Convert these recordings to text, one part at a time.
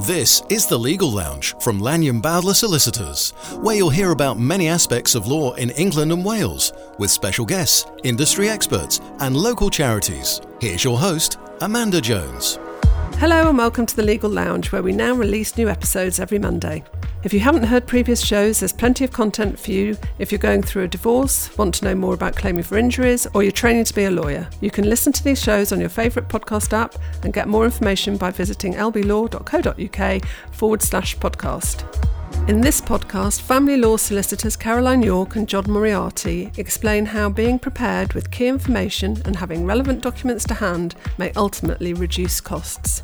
This is the Legal Lounge from Lanyon Bowdler Solicitors, where you'll hear about many aspects of law in England and Wales, with special guests, industry experts, and local charities. Here's your host, Amanda Jones. Hello and welcome to the Legal Lounge, where we now release new episodes every Monday. If you haven't heard previous shows, there's plenty of content for you if you're going through a divorce, want to know more about claiming for injuries, or you're training to be a lawyer. You can listen to these shows on your favourite podcast app and get more information by visiting lblaw.co.uk forward slash podcast. In this podcast, family law solicitors Caroline Yorke and Jon Moriarty explain how being prepared with key information and having relevant documents to hand may ultimately reduce costs.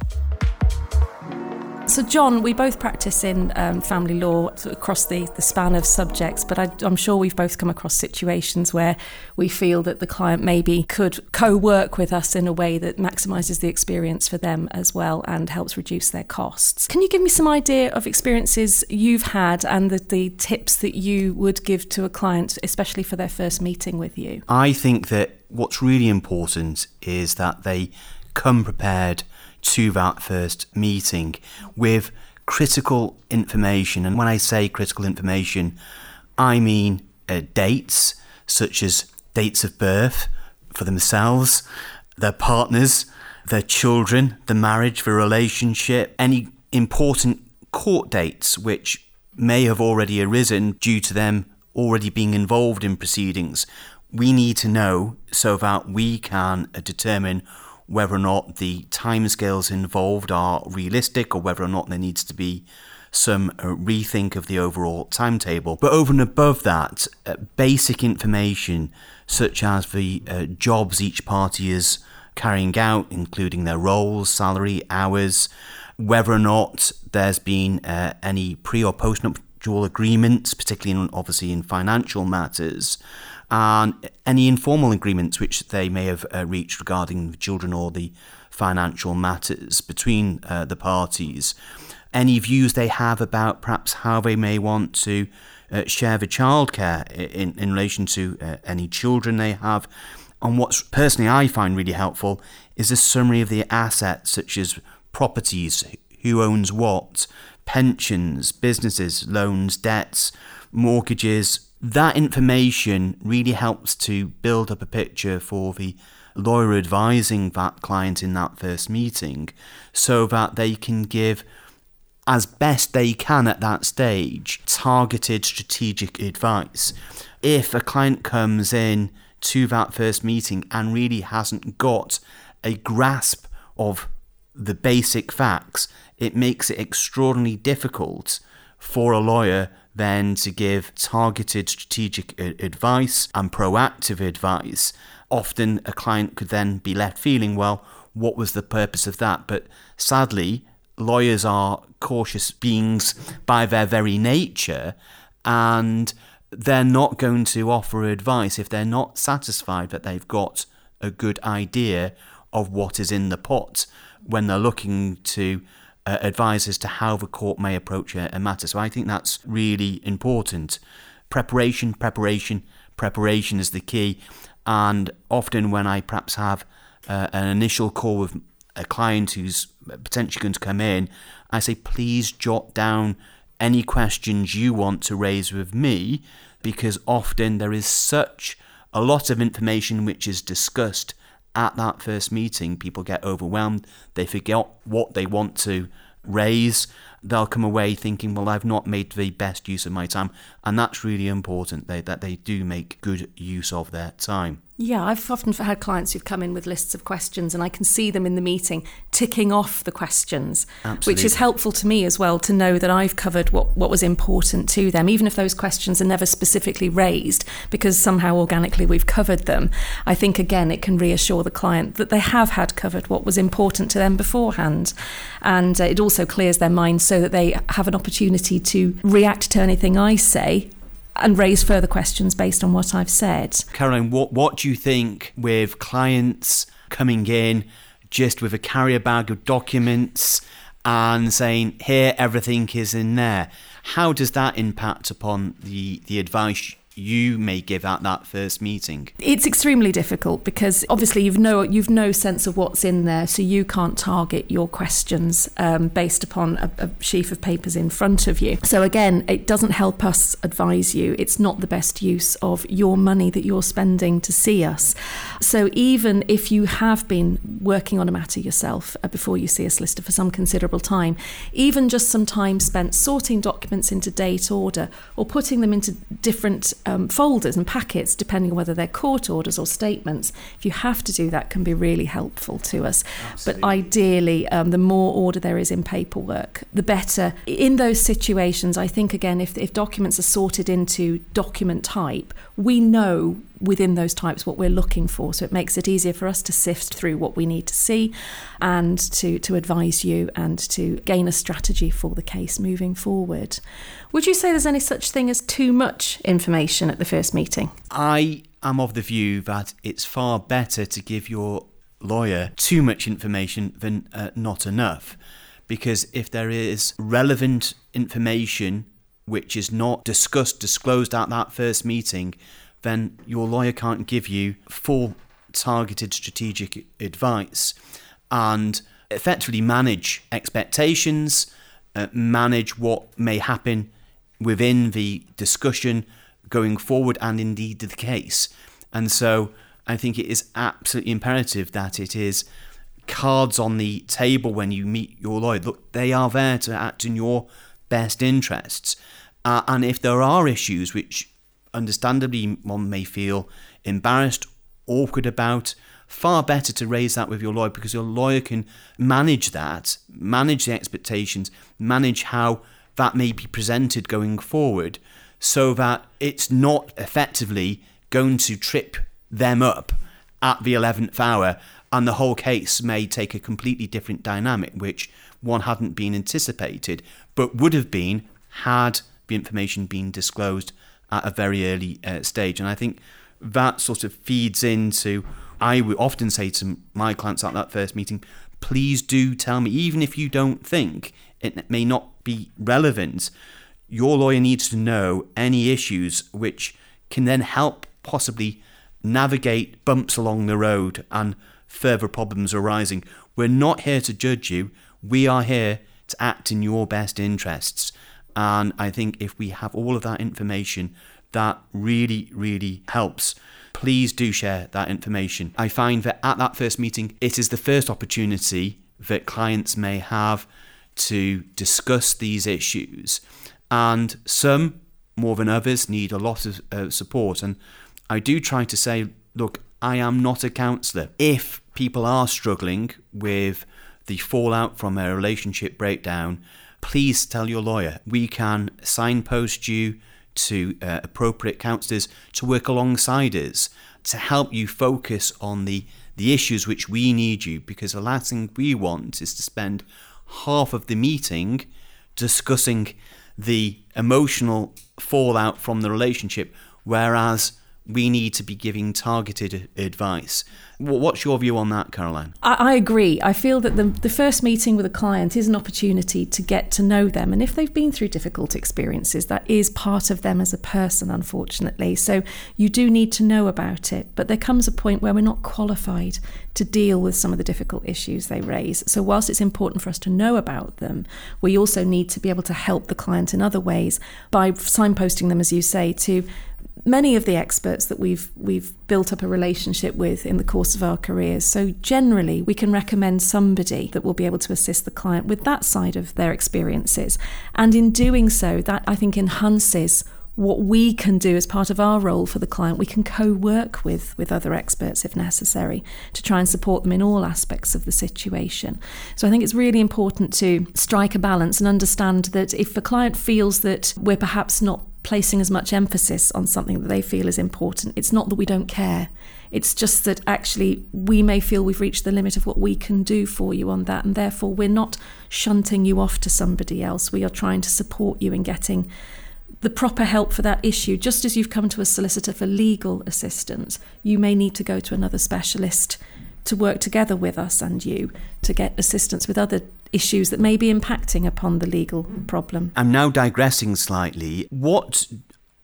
So, Jon, we both practice in um, family law across the, the span of subjects, but I, am sure we've both come across situations where we feel that the client maybe could co work with us in a way that maximises the experience for them as well and helps reduce their costs. Can you give me some idea of experiences you've had and the, the tips that you would give to a client, especially for their first meeting with you? I think that what's really important is that they come prepared to that first meeting with critical information. And when I say critical information, I mean uh, dates such as dates of birth for themselves, their partners, their children, the marriage, the relationship, any important court dates which may have already arisen due to them already being involved in proceedings. We need to know so that we can uh, determine whether or not the timescales involved are realistic or whether or not there needs to be some uh, rethink of the overall timetable. But over and above that, uh, basic information such as the uh, jobs each party is carrying out, including their roles, salary, hours, whether or not there's been any pre or post nuptial agreements, particularly in, obviously in financial matters, and any informal agreements which they may have uh, reached regarding the children or the financial matters between uh, the parties, any views they have about perhaps how they may want to uh, share the childcare in, in relation to uh, any children they have. And what's personally I find really helpful is a summary of the assets such as properties, who owns what, pensions, businesses, loans, debts, mortgages, that information really helps to build up a picture for the lawyer advising that client in that first meeting so that they can give as best they can at that stage targeted strategic advice. If a client comes in to that first meeting and really hasn't got a grasp of the basic facts, it makes it extraordinarily difficult for a lawyer then to give targeted strategic advice and proactive advice. Often a client could then be left feeling, well, what was the purpose of that? But sadly, lawyers are cautious beings by their very nature, and they're not going to offer advice if they're not satisfied that they've got a good idea of what is in the pot when they're looking to uh, to how the court may approach a, a matter. So I think that's really important. Preparation, preparation, preparation is the key. And often when I perhaps have uh, an initial call with a client who's potentially going to come in, I say, please jot down any questions you want to raise with me, because often there is such a lot of information which is discussed at that first meeting, people get overwhelmed. They forget what they want to raise. They'll come away thinking, well, I've not made the best use of my time. And that's really important they, that they do make good use of their time. Yeah, I've often had clients who've come in with lists of questions and I can see them in the meeting ticking off the questions, Absolutely. which is helpful to me as well to know that I've covered what, what was important to them, even if those questions are never specifically raised, because somehow organically we've covered them. I think, again, it can reassure the client that they have had covered what was important to them beforehand. And uh, it also clears their mind so that they have an opportunity to react to anything I say and raise further questions based on what I've said. Caroline, what, what do you think with clients coming in just with a carrier bag of documents and saying, here, everything is in there? How does that impact upon the, the advice you may give at that first meeting? It's extremely difficult because obviously you've no you've no sense of what's in there, so you can't target your questions um, based upon a, a sheaf of papers in front of you. So again, it doesn't help us advise you. It's not the best use of your money that you're spending to see us. So even if you have been working on a matter yourself uh, before you see a solicitor for some considerable time, even just some time spent sorting documents into date order or putting them into different um, folders and packets, depending on whether they're court orders or statements. If you have to do that, can be really helpful to us. Absolutely. But ideally, um, the more order there is in paperwork, the better. In those situations, I think again, if, if documents are sorted into document type, we know within those types what we're looking for. So it makes it easier for us to sift through what we need to see and to, to advise you and to gain a strategy for the case moving forward. Would you say there's any such thing as too much information at the first meeting? I am of the view that it's far better to give your lawyer too much information than uh, not enough. Because if there is relevant information which is not discussed, disclosed at that first meeting, then your lawyer can't give you full targeted strategic advice and effectively manage expectations, uh, manage what may happen within the discussion going forward and indeed the case. And so I think it is absolutely imperative that it is cards on the table when you meet your lawyer. Look, they are there to act in your best interests. Uh, and if there are issues which understandably one may feel embarrassed, awkward about, far better to raise that with your lawyer because your lawyer can manage that, manage the expectations, manage how that may be presented going forward so that it's not effectively going to trip them up at the 11th hour and the whole case may take a completely different dynamic which one hadn't been anticipated but would have been had the information been disclosed at a very early uh, stage. And I think that sort of feeds into, I would often say to my clients at that first meeting, please do tell me, even if you don't think it may not be relevant, your lawyer needs to know any issues which can then help possibly navigate bumps along the road and further problems arising. We're not here to judge you, we are here to act in your best interests. And I think if we have all of that information, that really, really helps. Please do share that information. I find that at that first meeting, it is the first opportunity that clients may have to discuss these issues. And some, more than others, need a lot of uh, support. And I do try to say, look, I am not a counsellor. If people are struggling with the fallout from a relationship breakdown, please tell your lawyer. We can signpost you to uh, appropriate counsellors to work alongside us to help you focus on the, the issues which we need you because the last thing we want is to spend half of the meeting discussing the emotional fallout from the relationship, whereas we need to be giving targeted advice. What's your view on that, Caroline? I, I, agree. I feel that the, the first meeting with a client is an opportunity to get to know them. And if they've been through difficult experiences, that is part of them as a person, unfortunately. So you do need to know about it. But there comes a point where we're not qualified to deal with some of the difficult issues they raise. So, whilst it's important for us to know about them, we also need to be able to help the client in other ways by signposting them, as you say, to many of the experts that we've we've built up a relationship with in the course of our careers. So generally, we can recommend somebody that will be able to assist the client with that side of their experiences. And in doing so, that I think enhances what we can do as part of our role for the client. We can co-work with with other experts if necessary to try and support them in all aspects of the situation. So I think it's really important to strike a balance and understand that if a client feels that we're perhaps not placing as much emphasis on something that they feel is important. It's not that we don't care. It's just that actually we may feel we've reached the limit of what we can do for you on that, and therefore we're not shunting you off to somebody else. We are trying to support you in getting the proper help for that issue. Just as you've come to a solicitor for legal assistance, you may need to go to another specialist to work together with us and you to get assistance with other issues that may be impacting upon the legal problem. I'm now digressing slightly. What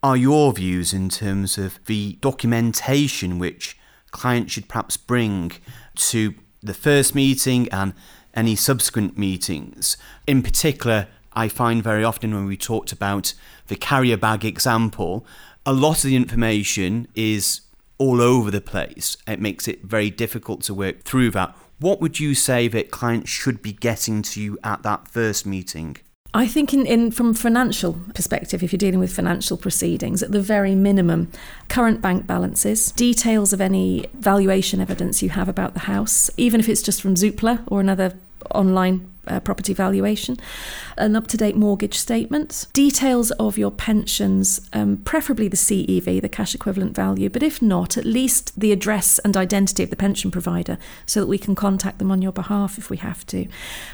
are your views in terms of the documentation which clients should perhaps bring to the first meeting and any subsequent meetings? In particular, I find very often when we talked about the carrier bag example, a lot of the information is all over the place. It makes it very difficult to work through that. What would you say that clients should be getting to you at that first meeting? I think, in, in from financial perspective, if you're dealing with financial proceedings, at the very minimum, current bank balances, details of any valuation evidence you have about the house, even if it's just from Zoopla or another online uh, property valuation, an up to date mortgage statement, details of your pensions, um, preferably the CEV, the cash equivalent value, but if not, at least the address and identity of the pension provider so that we can contact them on your behalf if we have to.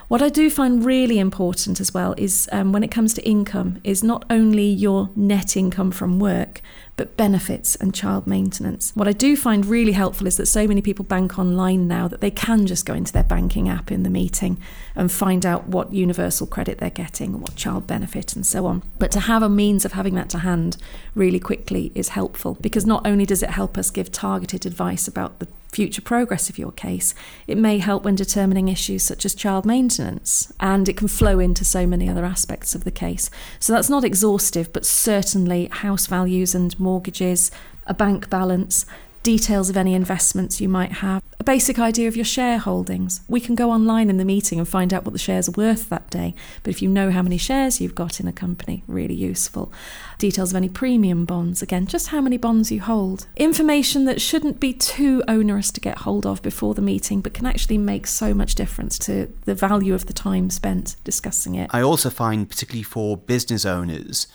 What I do find really important as well is um, when it comes to income, is not only your net income from work, but benefits and child maintenance. What I do find really helpful is that so many people bank online now that they can just go into their banking app in the meeting and find out what universal credit they're getting, what child benefit, and so on. But to have a means of having that to hand really quickly is helpful because not only does it help us give targeted advice about the future progress of your case, it may help when determining issues such as child maintenance, and it can flow into so many other aspects of the case. So that's not exhaustive, but certainly house values and mortgages, a bank balance, details of any investments you might have, a basic idea of your shareholdings. We can go online in the meeting and find out what the shares are worth that day, but if you know how many shares you've got in a company, really useful. Details of any premium bonds, again, just how many bonds you hold. Information that shouldn't be too onerous to get hold of before the meeting, but can actually make so much difference to the value of the time spent discussing it. I also find, particularly for business owners,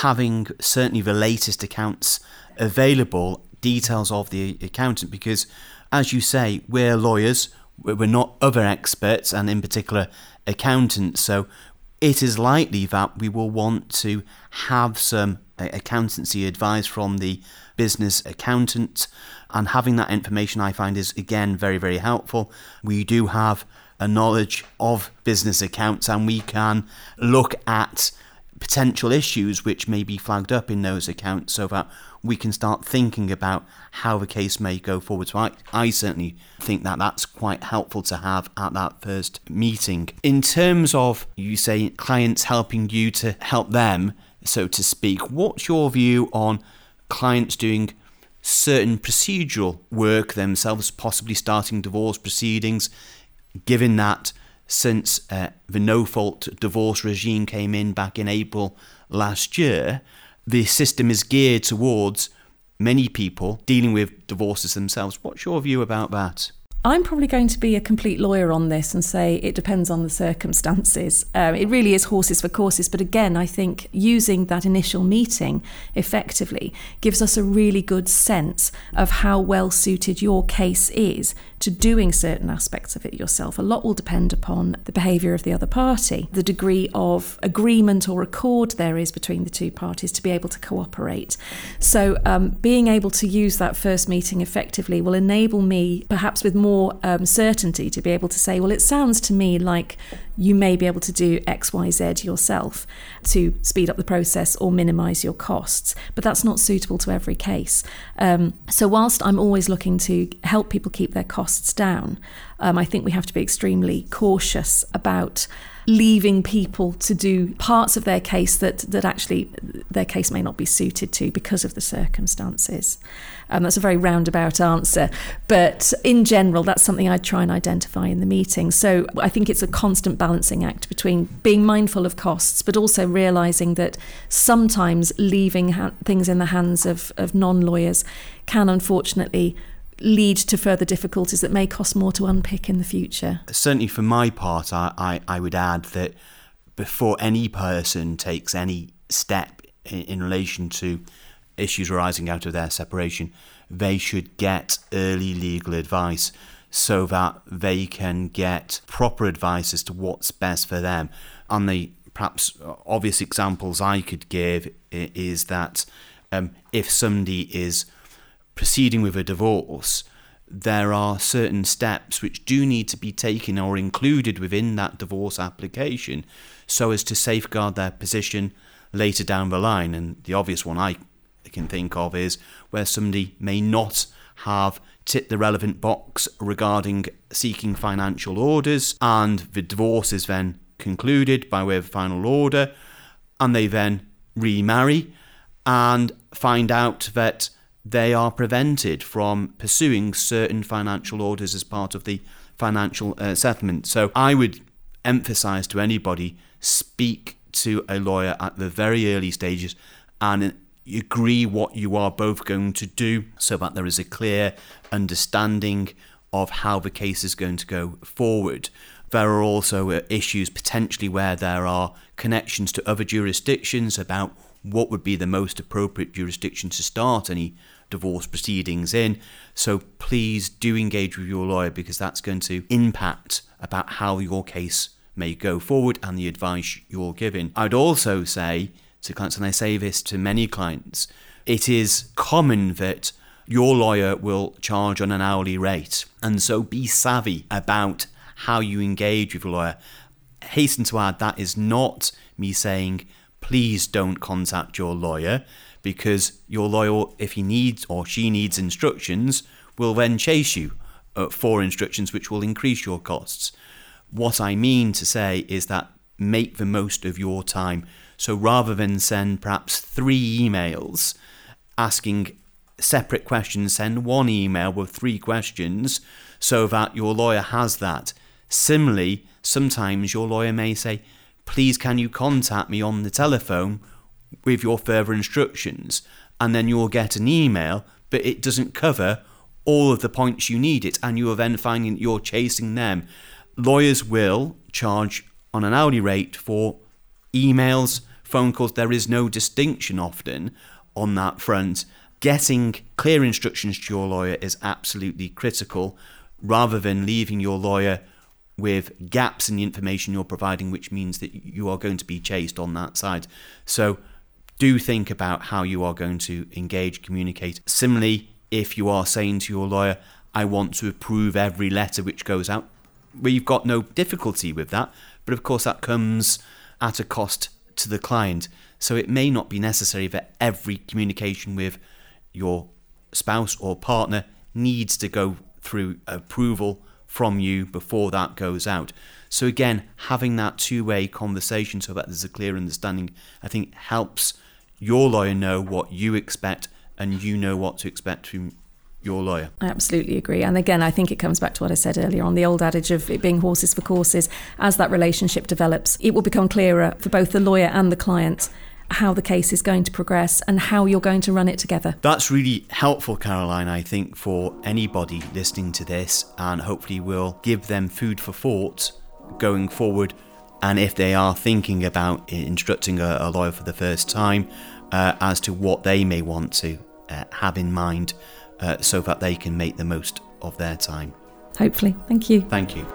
having certainly the latest accounts available details of the accountant because, as you say, we're lawyers, we're not other experts, and in particular, accountants. So it is likely that we will want to have some accountancy advice from the business accountant, and having that information I find is again very, very helpful. We do have a knowledge of business accounts, and we can look at potential issues which may be flagged up in those accounts so that we can start thinking about how the case may go forward. So I, I certainly think that that's quite helpful to have at that first meeting. In terms of, you say, clients helping you to help them, so to speak, what's your view on clients doing certain procedural work themselves, possibly starting divorce proceedings, given that since uh, the no fault divorce regime came in back in April last year, the system is geared towards many people dealing with divorces themselves. What's your view about that? I'm probably going to be a complete lawyer on this and say it depends on the circumstances. Um, it really is horses for courses. But again, I think using that initial meeting effectively gives us a really good sense of how well suited your case is to doing certain aspects of it yourself. A lot will depend upon the behaviour of the other party, the degree of agreement or accord there is between the two parties to be able to cooperate. So, um, being able to use that first meeting effectively will enable me, perhaps with more um, certainty, to be able to say, well, it sounds to me like you may be able to do X, Y, Z yourself to speed up the process or minimise your costs. But that's not suitable to every case. Um, so, whilst I'm always looking to help people keep their costs down, um, I think we have to be extremely cautious about leaving people to do parts of their case that, that actually their case may not be suited to because of the circumstances. Um, that's a very roundabout answer. But in general, that's something I'd try and identify in the meeting. So I think it's a constant balancing act between being mindful of costs, but also realizing that sometimes leaving ha- things in the hands of, of non lawyers can unfortunately lead to further difficulties that may cost more to unpick in the future. Certainly, for my part, I, I, I would add that before any person takes any step in, in relation to issues arising out of their separation, they should get early legal advice so that they can get proper advice as to what's best for them. And the perhaps obvious examples I could give is that um, if somebody is proceeding with a divorce, there are certain steps which do need to be taken or included within that divorce application so as to safeguard their position later down the line. And the obvious one I can think of is where somebody may not have ticked the relevant box regarding seeking financial orders, and the divorce is then concluded by way of final order, and they then remarry and find out that they are prevented from pursuing certain financial orders as part of the financial uh, settlement. So I would emphasize to anybody speak to a lawyer at the very early stages and agree what you are both going to do so that there is a clear understanding of how the case is going to go forward. There are also uh, issues potentially where there are connections to other jurisdictions about what would be the most appropriate jurisdiction to start any divorce proceedings in. So please do engage with your lawyer because that's going to impact about how your case may go forward and the advice you're giving. I'd also say to clients, and I say this to many clients, it is common that your lawyer will charge on an hourly rate. And so be savvy about how you engage with your lawyer. Hasten to add that is not me saying, please don't contact your lawyer because your lawyer, if he needs or she needs instructions, will then chase you uh, for instructions which will increase your costs. What I mean to say is that make the most of your time. So rather than send perhaps three emails asking separate questions, send one email with three questions so that your lawyer has that. Similarly, sometimes your lawyer may say, Please, can you contact me on the telephone with your further instructions, and then you'll get an email, but it doesn't cover all of the points you need it, and you are then finding you're chasing them. Lawyers will charge on an hourly rate for emails, phone calls. There is no distinction often on that front. Getting clear instructions to your lawyer is absolutely critical rather than leaving your lawyer with gaps in the information you're providing, which means that you are going to be chased on that side. So, do think about how you are going to engage, communicate. Similarly, if you are saying to your lawyer, I want to approve every letter which goes out, we've got no difficulty with that, but of course that comes at a cost to the client. So it may not be necessary that every communication with your spouse or partner needs to go through approval from you before that goes out. So again, having that two-way conversation so that there's a clear understanding, I think helps your lawyer know what you expect and you know what to expect from your lawyer. I absolutely agree. And again, I think it comes back to what I said earlier on the old adage of it being horses for courses. As that relationship develops, it will become clearer for both the lawyer and the client how the case is going to progress and how you're going to run it together. That's really helpful, Caroline, I think, for anybody listening to this, and hopefully will give them food for thought going forward and if they are thinking about instructing a, a lawyer for the first time, uh, as to what they may want to uh, have in mind uh, so that they can make the most of their time. Hopefully. Thank you. Thank you.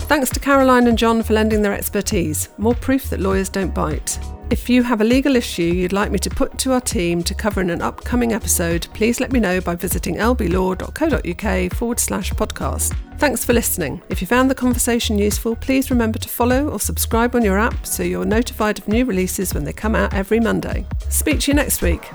Thanks to Caroline and Jon for lending their expertise. More proof that lawyers don't bite. If you have a legal issue you'd like me to put to our team to cover in an upcoming episode, please let me know by visiting lblaw.co.uk forward slash podcast. Thanks for listening. If you found the conversation useful, please remember to follow or subscribe on your app so you're notified of new releases when they come out every Monday. Speak to you next week.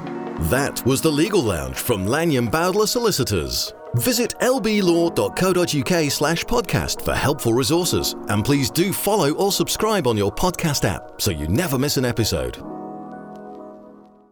That was the Legal Lounge from Lanyon Bowdler Solicitors. Visit lblaw.co.uk slash podcast for helpful resources. And please do follow or subscribe on your podcast app so you never miss an episode.